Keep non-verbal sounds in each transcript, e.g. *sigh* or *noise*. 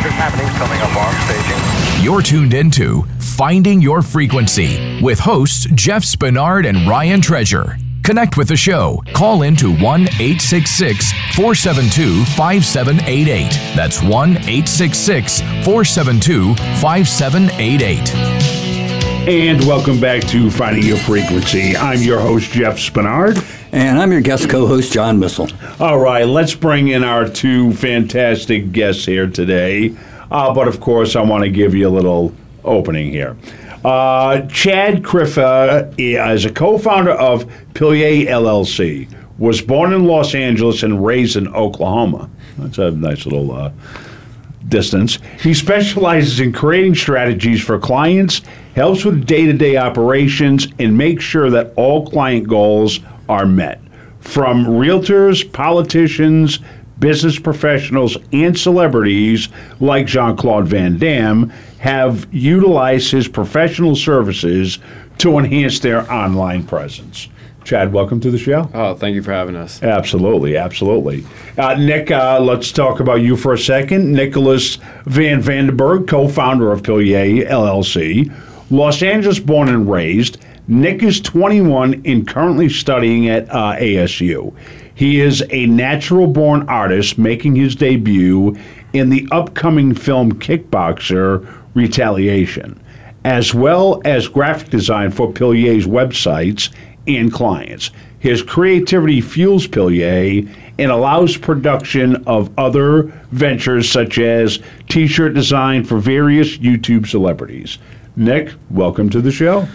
Rogers happenings coming up on staging. You're tuned into Finding Your Frequency with hosts Jeff Spinard and Ryan Treasure. Connect with the show. Call in to 1 866 472 5788. That's 1 866 472 5788. And welcome back to Finding Your Frequency. I'm your host, Jeff Spinard. And I'm your guest co host, John Missile. All right, let's bring in our two fantastic guests here today. Uh, but of course, I want to give you a little opening here. Uh, Chad Krifa is a co founder of Pilier LLC, was born in Los Angeles and raised in Oklahoma. That's a nice little uh, distance. He specializes in creating strategies for clients, helps with day to day operations, and makes sure that all client goals are met. From realtors, politicians, business professionals, and celebrities like Jean Claude Van Damme have utilized his professional services to enhance their online presence. Chad, welcome to the show. Oh, thank you for having us. Absolutely, absolutely. Uh, Nick, uh, let's talk about you for a second. Nicolas Van Varenberg, co-founder of Pilier LLC, Los Angeles born and raised. Nick is 21 and currently studying at uh, ASU. He is a natural-born artist making his debut in the upcoming film Kickboxer Retaliation, as well as graphic design for Pilier's websites and clients. His creativity fuels Pilier and allows production of other ventures such as t-shirt design for various YouTube celebrities. Nick, welcome to the show.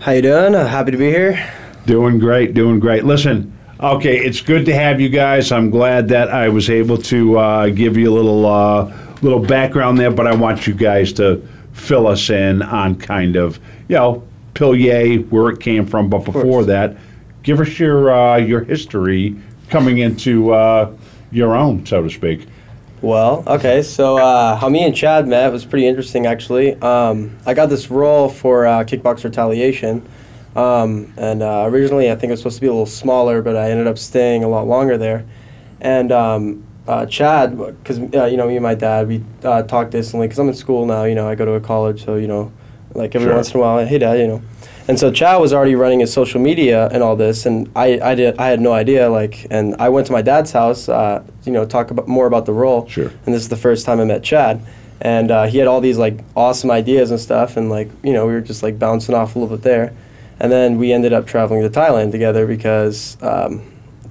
How you doing? Uh, happy to be here. Doing great, doing great. Listen, okay, it's good to have you guys. I'm glad that I was able to uh, give you a little uh, little background there, but I want you guys to fill us in on kind of, you know, Pilier, where it came from. But before that, give us your uh, your history coming into uh, your own, so to speak. Well, okay, so uh, how me and Chad met was pretty interesting, actually. Um, I got this role for uh, Kickbox Retaliation, um, and uh, originally I think it was supposed to be a little smaller, but I ended up staying a lot longer there. And um, uh, Chad, because uh, you know me and my dad, we uh, talked distantly because I'm in school now. You know, I go to a college, so you know, like every Sure. once in a while, hey dad, you know. And so Chad was already running his social media and all this, and I, I did I had no idea like, and I went to my dad's house, uh, you know, talk about more about the role. Sure. And this is the first time I met Chad, and uh, he had all these like awesome ideas and stuff, and like you know we were just like bouncing off a little bit there, and then we ended up traveling to Thailand together because, um,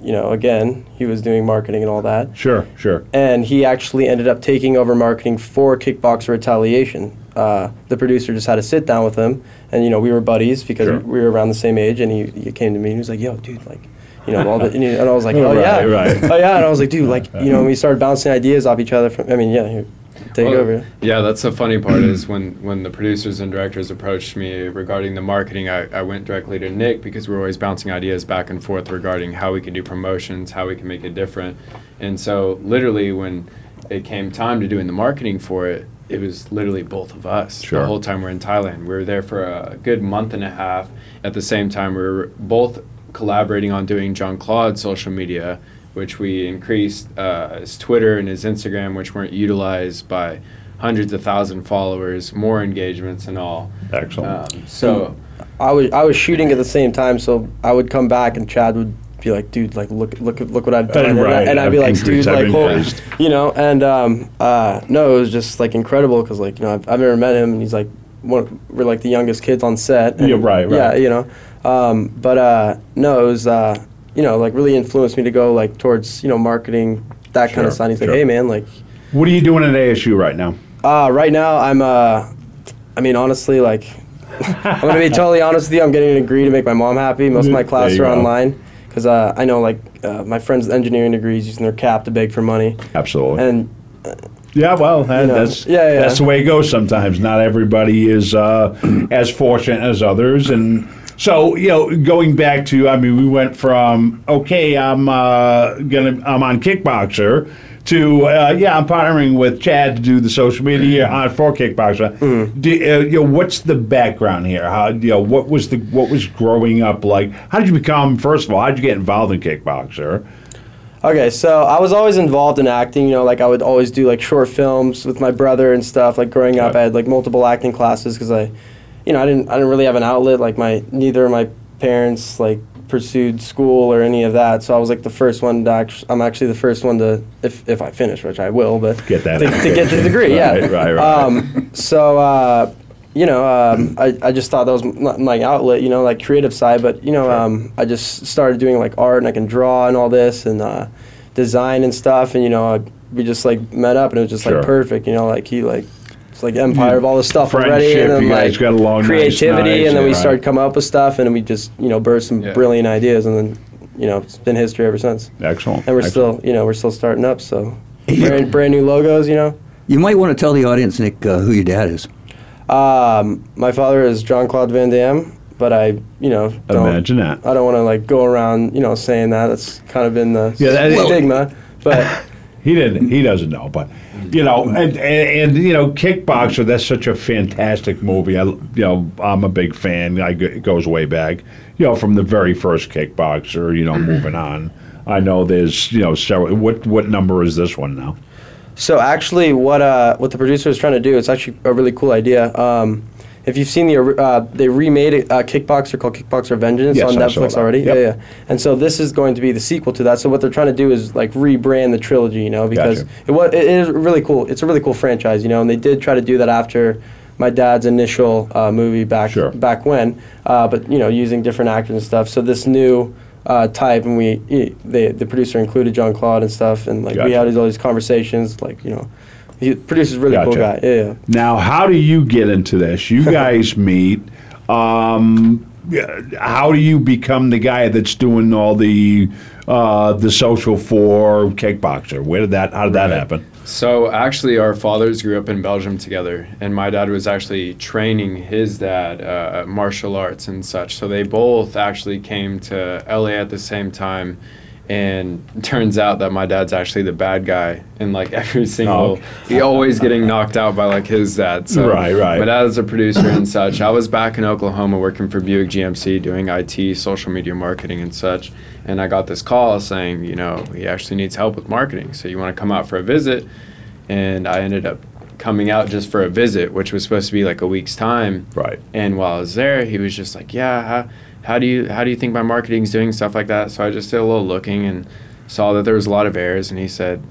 you know, again he was doing marketing and all that, Sure, sure. and he actually ended up taking over marketing for Kickboxer Retaliation. Uh, the producer just had to sit down with him, and you know we were buddies because Sure. we were around the same age, and he, he came to me and he was like, "Yo, dude, like." You know, all the, and, he- and I was like, *laughs* oh, Right, yeah. right. *laughs* Oh, yeah. And I was like, dude, like, you know, we started bouncing ideas off each other. From, I mean, yeah, here, take Well, over. Yeah, that's the funny part *clears throat* is when, when the producers and directors approached me regarding the marketing, I, I went directly to Nick because we were always bouncing ideas back and forth regarding how we can do promotions, how we can make it different. And so, literally, when it came time to doing the marketing for it, it was literally both of us Sure. the whole time we are in Thailand. We were there for a good month and a half. At the same time, we were both collaborating on doing Jean Claude's social media, which we increased uh, his Twitter and his Instagram, which weren't utilized by hundreds of thousand followers, more engagements and all. Excellent. Um, so I was I was shooting at the same time, so I would come back and Chad would be like, "Dude, like look look look what I've done," and, I, Right, and I'd be like, "Dude, like hold, you know." And um, uh, no, it was just like incredible because like you know I've, I've never met him, and he's like one we're like the youngest kids on set. and- Yeah, right, right. Yeah, you know, um, but uh, no, it was uh, you know like really influenced me to go like towards you know marketing that kind of side. He's like, "Hey man, like." what are you doing at ASU right now? Uh, right now, I'm. Uh, I mean, honestly, like, *laughs* I'm gonna be totally honest with you. I'm getting a degree to make my mom happy. Most of my classes are online because uh, I know, like, uh, my friends with engineering degrees using their cap to beg for money, Absolutely. and Yeah, well, that, You know, that's yeah, yeah. that's the way it goes. Sometimes not everybody is uh, *clears throat* as fortunate as others, and so you know, going back to, I mean, we went from okay, I'm uh, gonna, I'm on Kickboxer. To uh, yeah, I'm partnering with Chad to do the social media on for Kickboxer. Mm-hmm. Do, uh, you know, what's the background here? How you know what was the what was growing up like? How did you become? First of all, how did you get involved in Kickboxer? Okay, so I was always involved in acting. You know, like I would always do like short films with my brother and stuff. Like growing up, Right. I had like multiple acting classes because I, you know, I didn't I didn't really have an outlet. Like my neither of my parents like pursued school or any of that. So I was like the first one to actually. I'm actually the first one to if if I finish, which I will, but Get that to, to get the degree. yeah, *laughs* Right, right, right. Um, so. Uh, you know, um, I, I just thought that was m- my outlet, you know, like creative side. But, you know, um, I just started doing like art and I can draw and all this and uh, design and stuff. And, you know, I, we just like met up and it was just Sure. like perfect, you know, like he like, it's like empire of all this stuff already. And then you guys like got along nice, creativity. nice, and then we right. started coming up with stuff and then we just, you know, burst some Yeah. brilliant ideas. And then, you know, it's been history ever since. Excellent. And we're excellent. still, you know, we're still starting up. So brand, brand new logos, you know. You might want to tell the audience, Nick, uh, who your dad is. Um, my father is Jean Claude Van Damme, but I, you know, don't, Imagine that. I don't want to like go around, you know, saying that. That's kind of been the Yeah, that is- stigma. *laughs* But He didn't. He doesn't know, but you know, and, and and you know, Kickboxer. That's such a fantastic movie. I, you know, I'm a big fan. I, it goes way back. You know, from the very first Kickboxer. You know, moving on. I know there's you know several. What what number is this one now? so actually, what uh, what the producer is trying to do, it's actually a really cool idea. Um, if you've seen the uh, they remade a uh, Kickboxer called Kickboxer Vengeance Yes, on I Netflix already. Yep. Yeah, yeah. And so this is going to be the sequel to that. So what they're trying to do is like rebrand the trilogy, you know, because Gotcha. it was it is really cool. It's a really cool franchise, you know, and they did try to do that after my dad's initial uh, movie back Sure. back when, uh, but you know, using different actors and stuff. So this new uh, type, and we he- they, the producer included Jean Claude and stuff, and like we had all these conversations, like you know, he producer's a really cool guy. Yeah, yeah. Now, how do you get into this? You *laughs* guys meet. Um, how do you become the guy that's doing all the uh, the social for Kickboxer? Where did that? How did that happen? So actually, our fathers grew up in Belgium together, and my dad was actually training his dad uh, martial arts and such. So they both actually came to LA at the same time, and turns out that my dad's actually the bad guy in like *laughs* every single. okay. He always getting knocked out by like his dad. So Right, right. My dad is a producer and such. I was back in Oklahoma working for Buick GMC doing IT, social media marketing and such. And I got this call saying, you know, he actually needs help with marketing. So you want to come out for a visit? And I ended up coming out just for a visit, which was supposed to be like a week's time. Right. And while I was there, he was just like, "Yeah, how do you how do you think my marketing's doing stuff like that?" So I just did a little looking and saw that there was a lot of errors. And he said,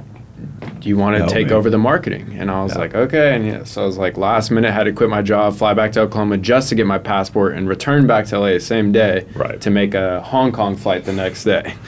"Do you want to Help take me. over the marketing?" And I was Yeah. like, "Okay." And yeah, so I was like, last minute, had to quit my job, fly back to Oklahoma just to get my passport, and return back to LA the same day Right. to make a Hong Kong flight the next day. *laughs*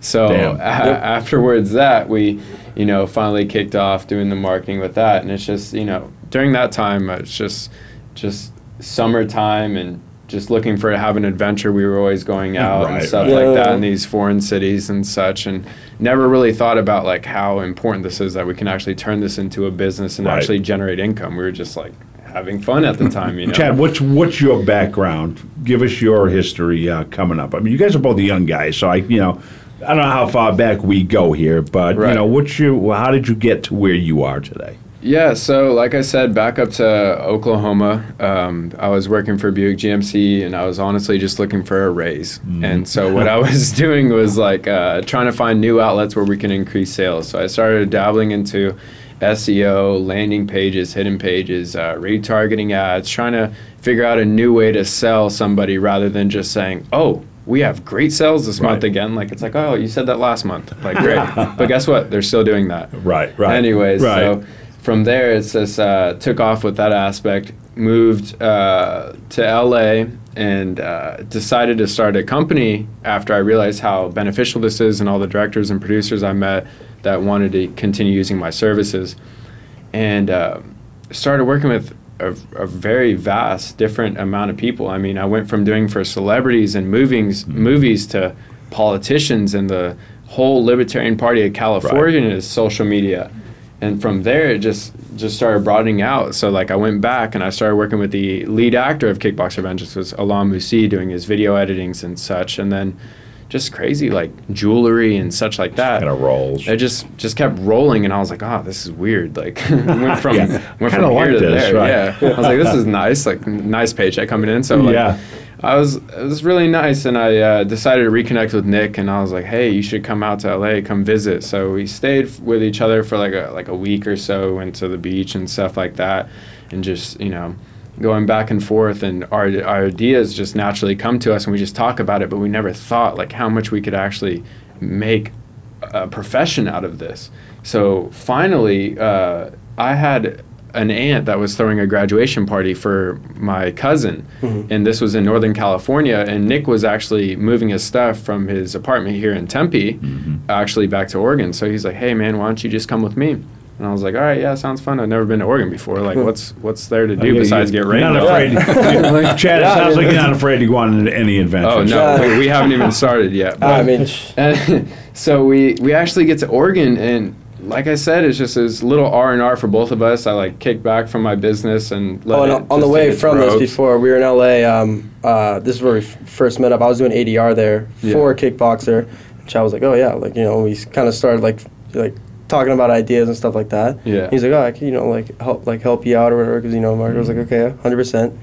So a- afterwards, that we, you know, finally kicked off doing the marketing with that, and it's just, you know, during that time, it's just, just summertime and just looking for to have an adventure. We were always going *laughs* out Right, and stuff right. like that in these foreign cities and such, and never really thought about like how important this is that we can actually turn this into a business and Right. actually generate income. We were just like having fun at the *laughs* time, you know. Chad, what's what's your background? Give us your history uh, coming up. I mean, you guys are both young guys, so I, you know, I don't know how far back we go here, but you know, what's your? well, How did you get to where you are today? Yeah, so like I said, back up to Oklahoma, um, I was working for Buick GMC, and I was honestly just looking for a raise. And so what I was *laughs* doing was like uh, trying to find new outlets where we can increase sales. So I started dabbling into SEO, landing pages, hidden pages, uh, retargeting ads, trying to figure out a new way to sell somebody rather than just saying, "Oh." We have great sales this month again. Like it's like, oh, you said that last month. Like great, *laughs* but guess what? They're still doing that. Right, right. Anyways, right. so from there, it's just uh, took off with that aspect. Moved uh, to LA and uh, decided to start a company after I realized how beneficial this is, and all the directors and producers I met that wanted to continue using my services, and uh, started working with a, a very vast, different amount of people. I mean, I went from doing for celebrities and movies, movies to politicians and the whole Libertarian Party of California is social media. And from there, it just just started broadening out. So like I went back and I started working with the lead actor of Kickboxer Vengeance was Alain Moussi doing his video editings and such, and then just crazy like jewelry and such like that. Kind of rolls. It just just kept rolling, and I was like, "Oh, this is weird." Like, *laughs* went from Yeah, went kinda from like here to this, there. right. Yeah, I was like, "This is nice." Like, nice paycheck coming in. So like, Yeah. I was it was really nice, and I uh, decided to reconnect with Nick, and I was like, "Hey, you should come out to LA, come visit." So we stayed with each other for like a like a week or so, went to the beach and stuff like that, and just you know, going back and forth, and our our ideas just naturally come to us, and we just talk about it, but we never thought like how much we could actually make a profession out of this. So finally, uh, I had an aunt that was throwing a graduation party for my cousin, mm-hmm. and this was in Northern California. And Nick was actually moving his stuff from his apartment here in Tempe, mm-hmm. actually back to Oregon. So he's like, "Hey man, why don't you just come with me?" And I was like, "All right, yeah, sounds fun. I've never been to Oregon before. Like, what's what's there to do Yeah, besides get you're rained Not on?" afraid. *laughs* Chad, it Yeah, I sounds mean- like you're not afraid to go on into any adventure. Oh no, Yeah. we, we haven't even started yet. *laughs* I mean, sh- *laughs* so we we actually get to Oregon, and like I said, it's just this little R and R for both of us. I like kick back from my business and let Oh, and on the way its from this before, we were in LA. Um, uh, this is where we f- first met up. I was doing ADR there Yeah. for a kickboxer. And Chad was like, "Oh yeah," like you know, we kind of started like like talking about ideas and stuff like that. Yeah. He's like, "Oh, I can, you know, like help like help you out or whatever," because you know, Mark was like, "Okay, hundred percent."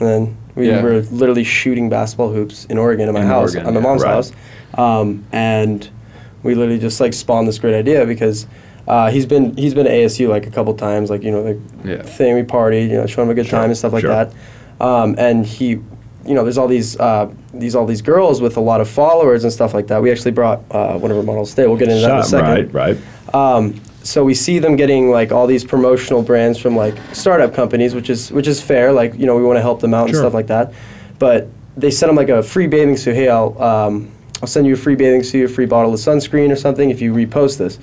And then we Yeah. were literally shooting basketball hoops in Oregon at my In house, Oregon, at my yeah, mom's right. house, um, and we literally just like spawned this great idea because. Uh, he's been he's been to ASU like a couple times, like you know, like Yeah. thing we partied, you know, show him a good Sure, time and stuff like sure. that. Um, and he, you know, there's all these uh, these all these girls with a lot of followers and stuff like that. We actually brought uh, one of our models today. We'll get into that in a second. right, right. Um, so we see them getting like all these promotional brands from like startup companies, which is which is fair. Like you know, we want to help them out and stuff like that. But they send them like a free bathing suit. Hey, I'll um, I'll send you a free bathing suit, a free bottle of sunscreen or something if you repost this.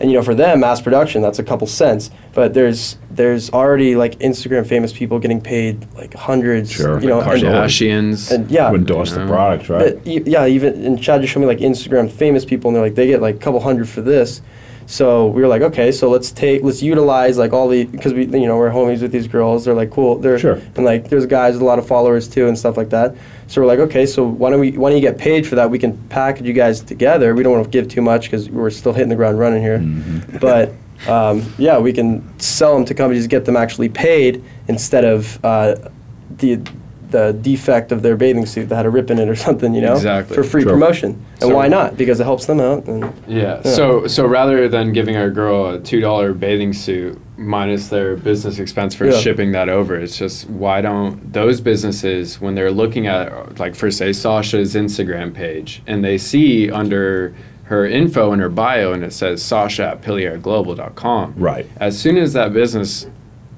And you know, for them, mass production, that's a couple cents. But there's there's already like Instagram famous people getting paid like hundreds. Sure. You know, and- Kardashians. and yeah, To endorse the product, right? e- yeah, even and Chad just showed me like Instagram famous people, and they're like they get like a couple hundred for this. So we were like, okay, so let's take let's utilize like all the because we you know we're homies with these girls. They're like cool. They're Sure. and like there's guys with a lot of followers too and stuff like that. So we're like, okay, so why don't we why don't you get paid for that? We can package you guys together. We don't want to give too much because we're still hitting the ground running here. Mm-hmm. But um, yeah, we can sell them to companies, get them actually paid instead of uh, the the defect of their bathing suit that had a rip in it or something, you know, Exactly. for free Sure. promotion. And So- why not? Because it helps them out. And Yeah. Yeah. So so rather than giving a girl a two dollar bathing suit minus their business expense for Yeah. shipping that over, it's just why don't those businesses when they're looking at like for say Sasha's Instagram page and they see under her info in her bio and it says Sasha at PilierGlobal.com. Right. As soon as that business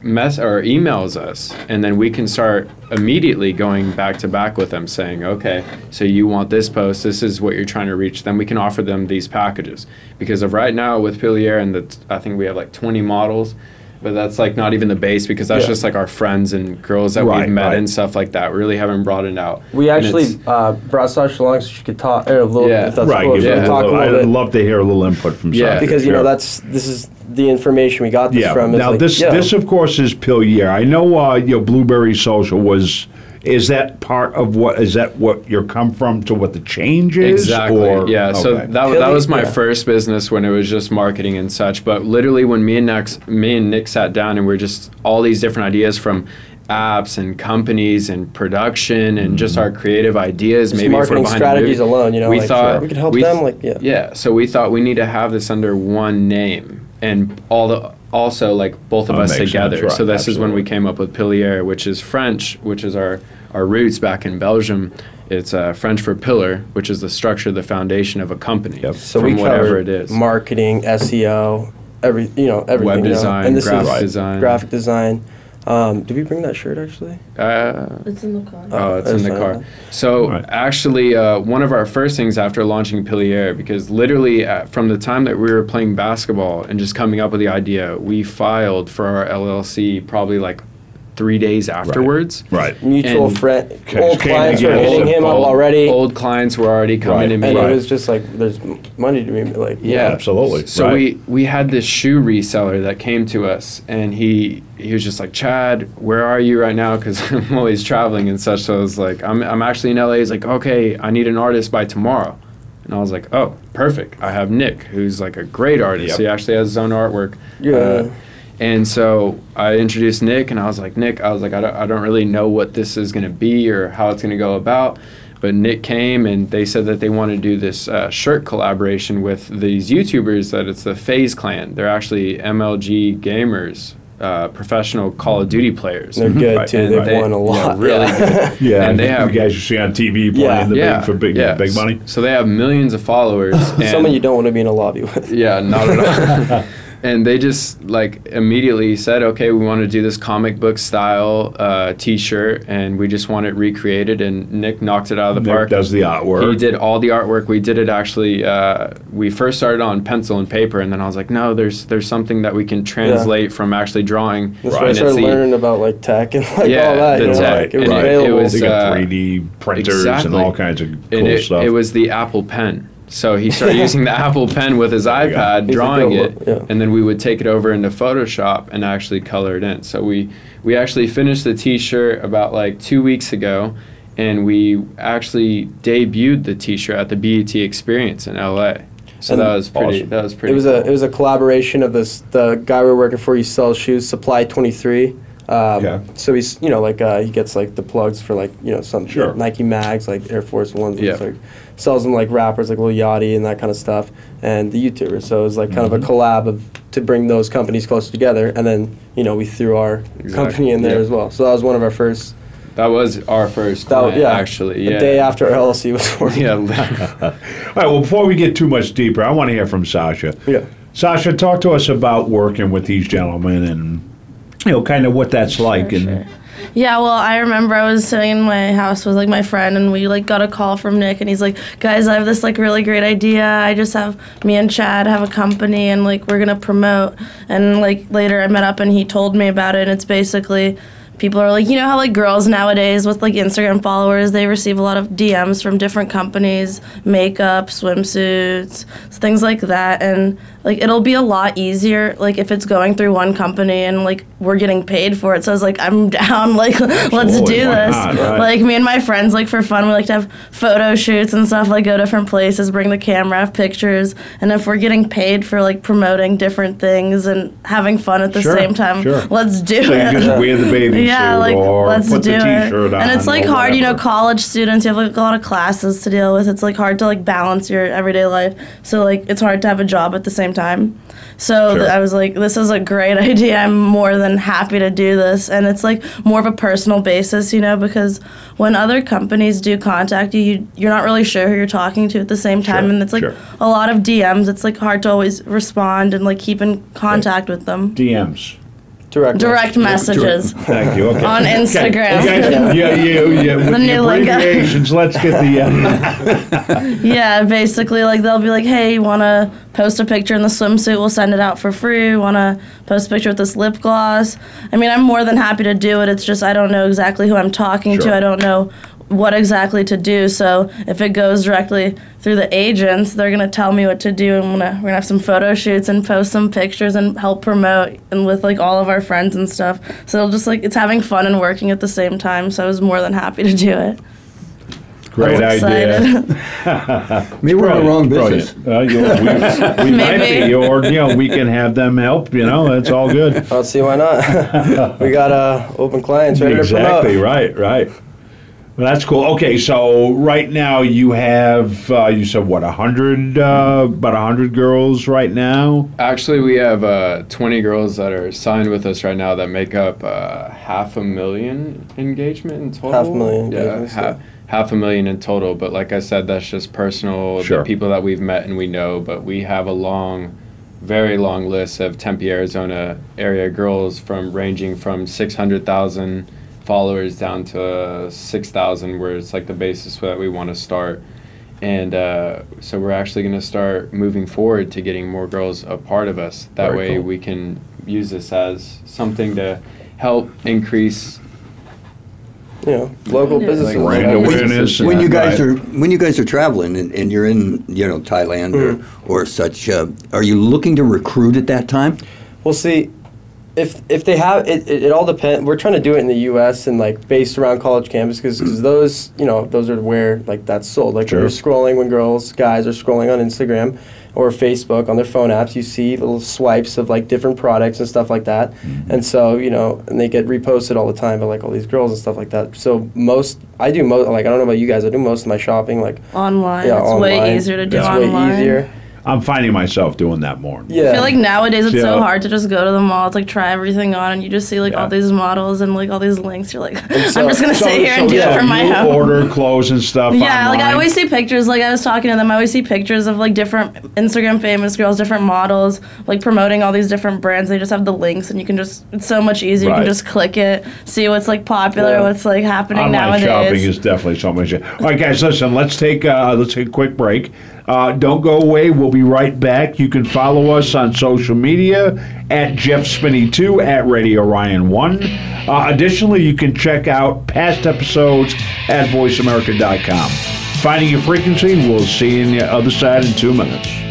mess or emails us and then we can start immediately going back to back with them saying okay so you want this post this is what you're trying to reach then we can offer them these packages. Because of right now with Pilier and the i think we have like 20 models but that's like not even the base because that's Yeah. just like our friends and girls that Right, we've met right. and stuff like that really haven't brought it out we actually uh, brought Sasha along so she could talk er, a little. Yeah. if that's right. cool, give if it you talk little- little I'd love to hear a little input from Yeah. Sasha, because you know that's this is the information we got this yeah. from. now like, this yeah. this of course is Pilier. I know uh, your Blueberry Social was. Is that part of what? Is that what your come from to what the change is? Exactly. Or, yeah. So okay. that, that Pilly- was my yeah. first business when it was just marketing and such. But literally, when me and Nick, me and Nick sat down and we are just all these different ideas from apps and companies and production and just mm-hmm. our creative ideas, Just maybe if we're marketing behind the strategies movie, alone, you know, we like, thought sure, we could help we them, th- like, yeah. yeah. So we thought we need to have this under one name and all the also like both of Oh, us together. right, so this is when we came up with Pilier, which is French, which is our our roots back in Belgium. It's uh, French for pillar, which is the structure, the foundation of a company. Yep. so from we whatever it is. marketing, SEO, every you know everything. you know. design, and this graphic is design. graphic design. Um, did we bring that shirt actually? Uh, It's in the car. Oh, it's in the fine. car. So Right. actually, uh, one of our first things after launching Pilier, because literally uh, from the time that we were playing basketball and just coming up with the idea, we filed for our LLC probably like three days afterwards. right. Mutual friend, old clients were hitting him up already, Old clients were already coming Right. to me. and Right. it was just like there's money to be like Yeah, absolutely. So right. we we had this shoe reseller that came to us, and he he was just like, Chad, where are you right now? Because *laughs* I'm always traveling and such. So I was like, I'm I'm actually in LA. He's like, okay, I need an artist by tomorrow. And I was like, oh, perfect. I have Nick, who's like a great artist. Yep. He actually has his own artwork. Yeah. Uh, And so I introduced Nick, and I was like, Nick, I was like, I don't, I don't really know what this is going to be or how it's going to go about. But Nick came, and they said that they want to do this uh, shirt collaboration with these YouTubers. That it's the FaZe Clan. They're actually MLG gamers, uh, professional Call of Duty players. They're good Right, too. and They've they- won a yeah, lot. really *laughs* good. Yeah, And they have- you guys you see on TV playing Yeah. the yeah, big for big yeah. big money. So they have millions of followers. *laughs* and Someone you don't want to be in a lobby with. Yeah, not at all. *laughs* and they just like immediately said, okay, we want to do this comic book style uh, T-shirt, and we just want it recreated. And Nick knocked it out of the Nick park. does the artwork. He did all the artwork. We did it actually. Uh, we first started on pencil and paper, and then I was like, no, there's there's something that we can translate from actually drawing. That's Right. where I And it's started the- learning about like tech and like Yeah, all that. the you know, tech. like, it was And it- it was, They got uh, 3D printers and all kinds of cool and it, stuff. it was the Apple Pen. So he started *laughs* using the Apple Pen with his iPad, He's drawing it, yeah. and then we would take it over into Photoshop and actually color it in. So we we actually finished the T-shirt about like two weeks ago, and we actually debuted the T-shirt at the BET Experience in LA. So And- that was pretty. Awesome. That was pretty. It was cool. a it was a collaboration of this the guy we're working for. He sells shoes, Supply Twenty Three. Um, Okay. So he's you know like uh, he gets like the plugs for like you know some Sure. Nike mags like Air Force Ones. Yeah. like sells them like rappers like Lil Yachty and that kind of stuff and the YouTubers. So it was like kind of a Mm-hmm. collab of to bring those companies closer together. And then you know we threw our Exactly. company in there Yeah. as well. So that was one of our first. that was our first That, client, yeah. actually. The Yeah. day after LLC was *laughs* formed. Yeah. *laughs* all right. Well, before we get too much deeper, I want to hear from Sasha. Yeah. Sasha, talk to us about working with these gentlemen and you know kind of what that's like. and. Yeah, well, I remember I was sitting in my house with like my friend, and we like got a call from Nick, and he's like, "Guys, I have this like really great idea. I just have me and Chad have a company, and like we're gonna promote." And like later, I met up, and he told me about it, and it's basically. People are like, you know how like girls nowadays with like Instagram followers, they receive a lot of DMs from different companies, makeup, swimsuits, things like that, and like it'll be a lot easier like if it's going through one company and like we're getting paid for it. So I was like, I'm *laughs* down. Like let's Absolutely, do this. not, right? Like me and my friends, like for fun, we like to have photo shoots and stuff. Like go different places, bring the camera, have pictures, and if we're getting paid for like promoting different things and having fun at the Sure, same time, sure. let's do So it. you just wear the bathing *laughs* yeah, like or let's put do the it. t-shirt on. and it's like hard, you know, college students. You have like a lot of classes to deal with. It's like hard to like balance your everyday life. So like it's hard to have a job at the same time. So Sure. th- I was like, this is a great *laughs* idea. I'm more than happy to do this, and it's like more of a personal basis, you know, because when other companies do contact you, you you're not really sure who you're talking to at the same time, Sure, and it's like sure. a lot of DMs. It's like hard to always respond and like keep in contact with them. DMs. Direct. Direct messages. Thank you. Okay. On Okay. Instagram. You guys, yeah, yeah, yeah. With The the new lingo. abbreviations, let's get the. Uh, *laughs* Yeah, basically, like they'll be like, "Hey, you want to post a picture in the swimsuit? We'll send it out for free. Want to post a picture with this lip gloss?" I mean, I'm more than happy to do it. It's just I don't know exactly who I'm talking Sure. to. I don't know what exactly to do. So if it goes directly through the agents, they're gonna tell me what to do, and we're gonna, we're gonna have some photo shoots and post some pictures and help promote and with like all of our friends and stuff. So it'll just like it's having fun and working at the same time. So I was more than happy to do it. great idea. *laughs* Maybe we're in the wrong Brilliant. business. Uh, you- we, we might be, or you know, we can have them help. You know, that's all good. I don't see why not. *laughs* we got uh, open clients ready exactly to promote. right, right. Well, that's cool. Okay, so right now you have uh, you said what a hundred uh, about a hundred girls right now. Actually, we have uh, 20 girls that are signed with us right now that make up uh, half a million engagement in total. Half a million Yeah, engagements, ha- yeah. half a million in total. But like I said, that's just personal. Sure. The people that we've met and we know. But we have a long, very long list of Tempe, Arizona area girls from ranging from 600,000 followers down to uh, 6,000, where it's like the basis that we want to start. And uh, so we're actually going to start moving forward to getting more girls a part of us. That Very way cool. we can use this as something to help increase. You know, local Yeah. businesses. Like Brand When- awareness. When and- you guys right. are when you guys are traveling and, and you're in you know Thailand Mm. or, or such, uh, are you looking to recruit at that time? Well, see, if if they have it, it, it all depends. We're trying to do it in the U.S. and like based around college campus because those you know those are where like that's sold. Like Sure. when you're scrolling when girls guys are scrolling on Instagram or Facebook on their phone apps, you see little swipes of like different products and stuff like that. Mm-hmm. And so you know, and they get reposted all the time by like all these girls and stuff like that. So most I do most like I don't know about you guys. I do most of my shopping like Online. yeah it's online. way easier to do it's online. way easier. I'm finding myself doing that more. Yeah. I feel like nowadays it's Yeah. so hard to just go to the mall to like try everything on and you just see like Yeah. all these models and like all these links. You're like, *laughs* so- I'm just gonna So- sit here so and do yeah, it from my you house. order clothes and stuff. Yeah, like I always see pictures. Like I was talking to them, I always see pictures of like different Instagram famous girls, different models, like promoting all these different brands. They just have the links, and you can just it's so much easier. You can just click it, see what's like popular, Yeah. what's like happening Online nowadays. shopping is definitely so much. All right, guys, listen. Let's take uh, let's take a quick break. Uh, don't go away. We'll be right back. You can follow us on social media at Jeff Spinney two at Radio Ryan one. Uh, additionally, you can check out past episodes at VoiceAmerica.com. Finding your frequency. We'll see you on the other side in two minutes.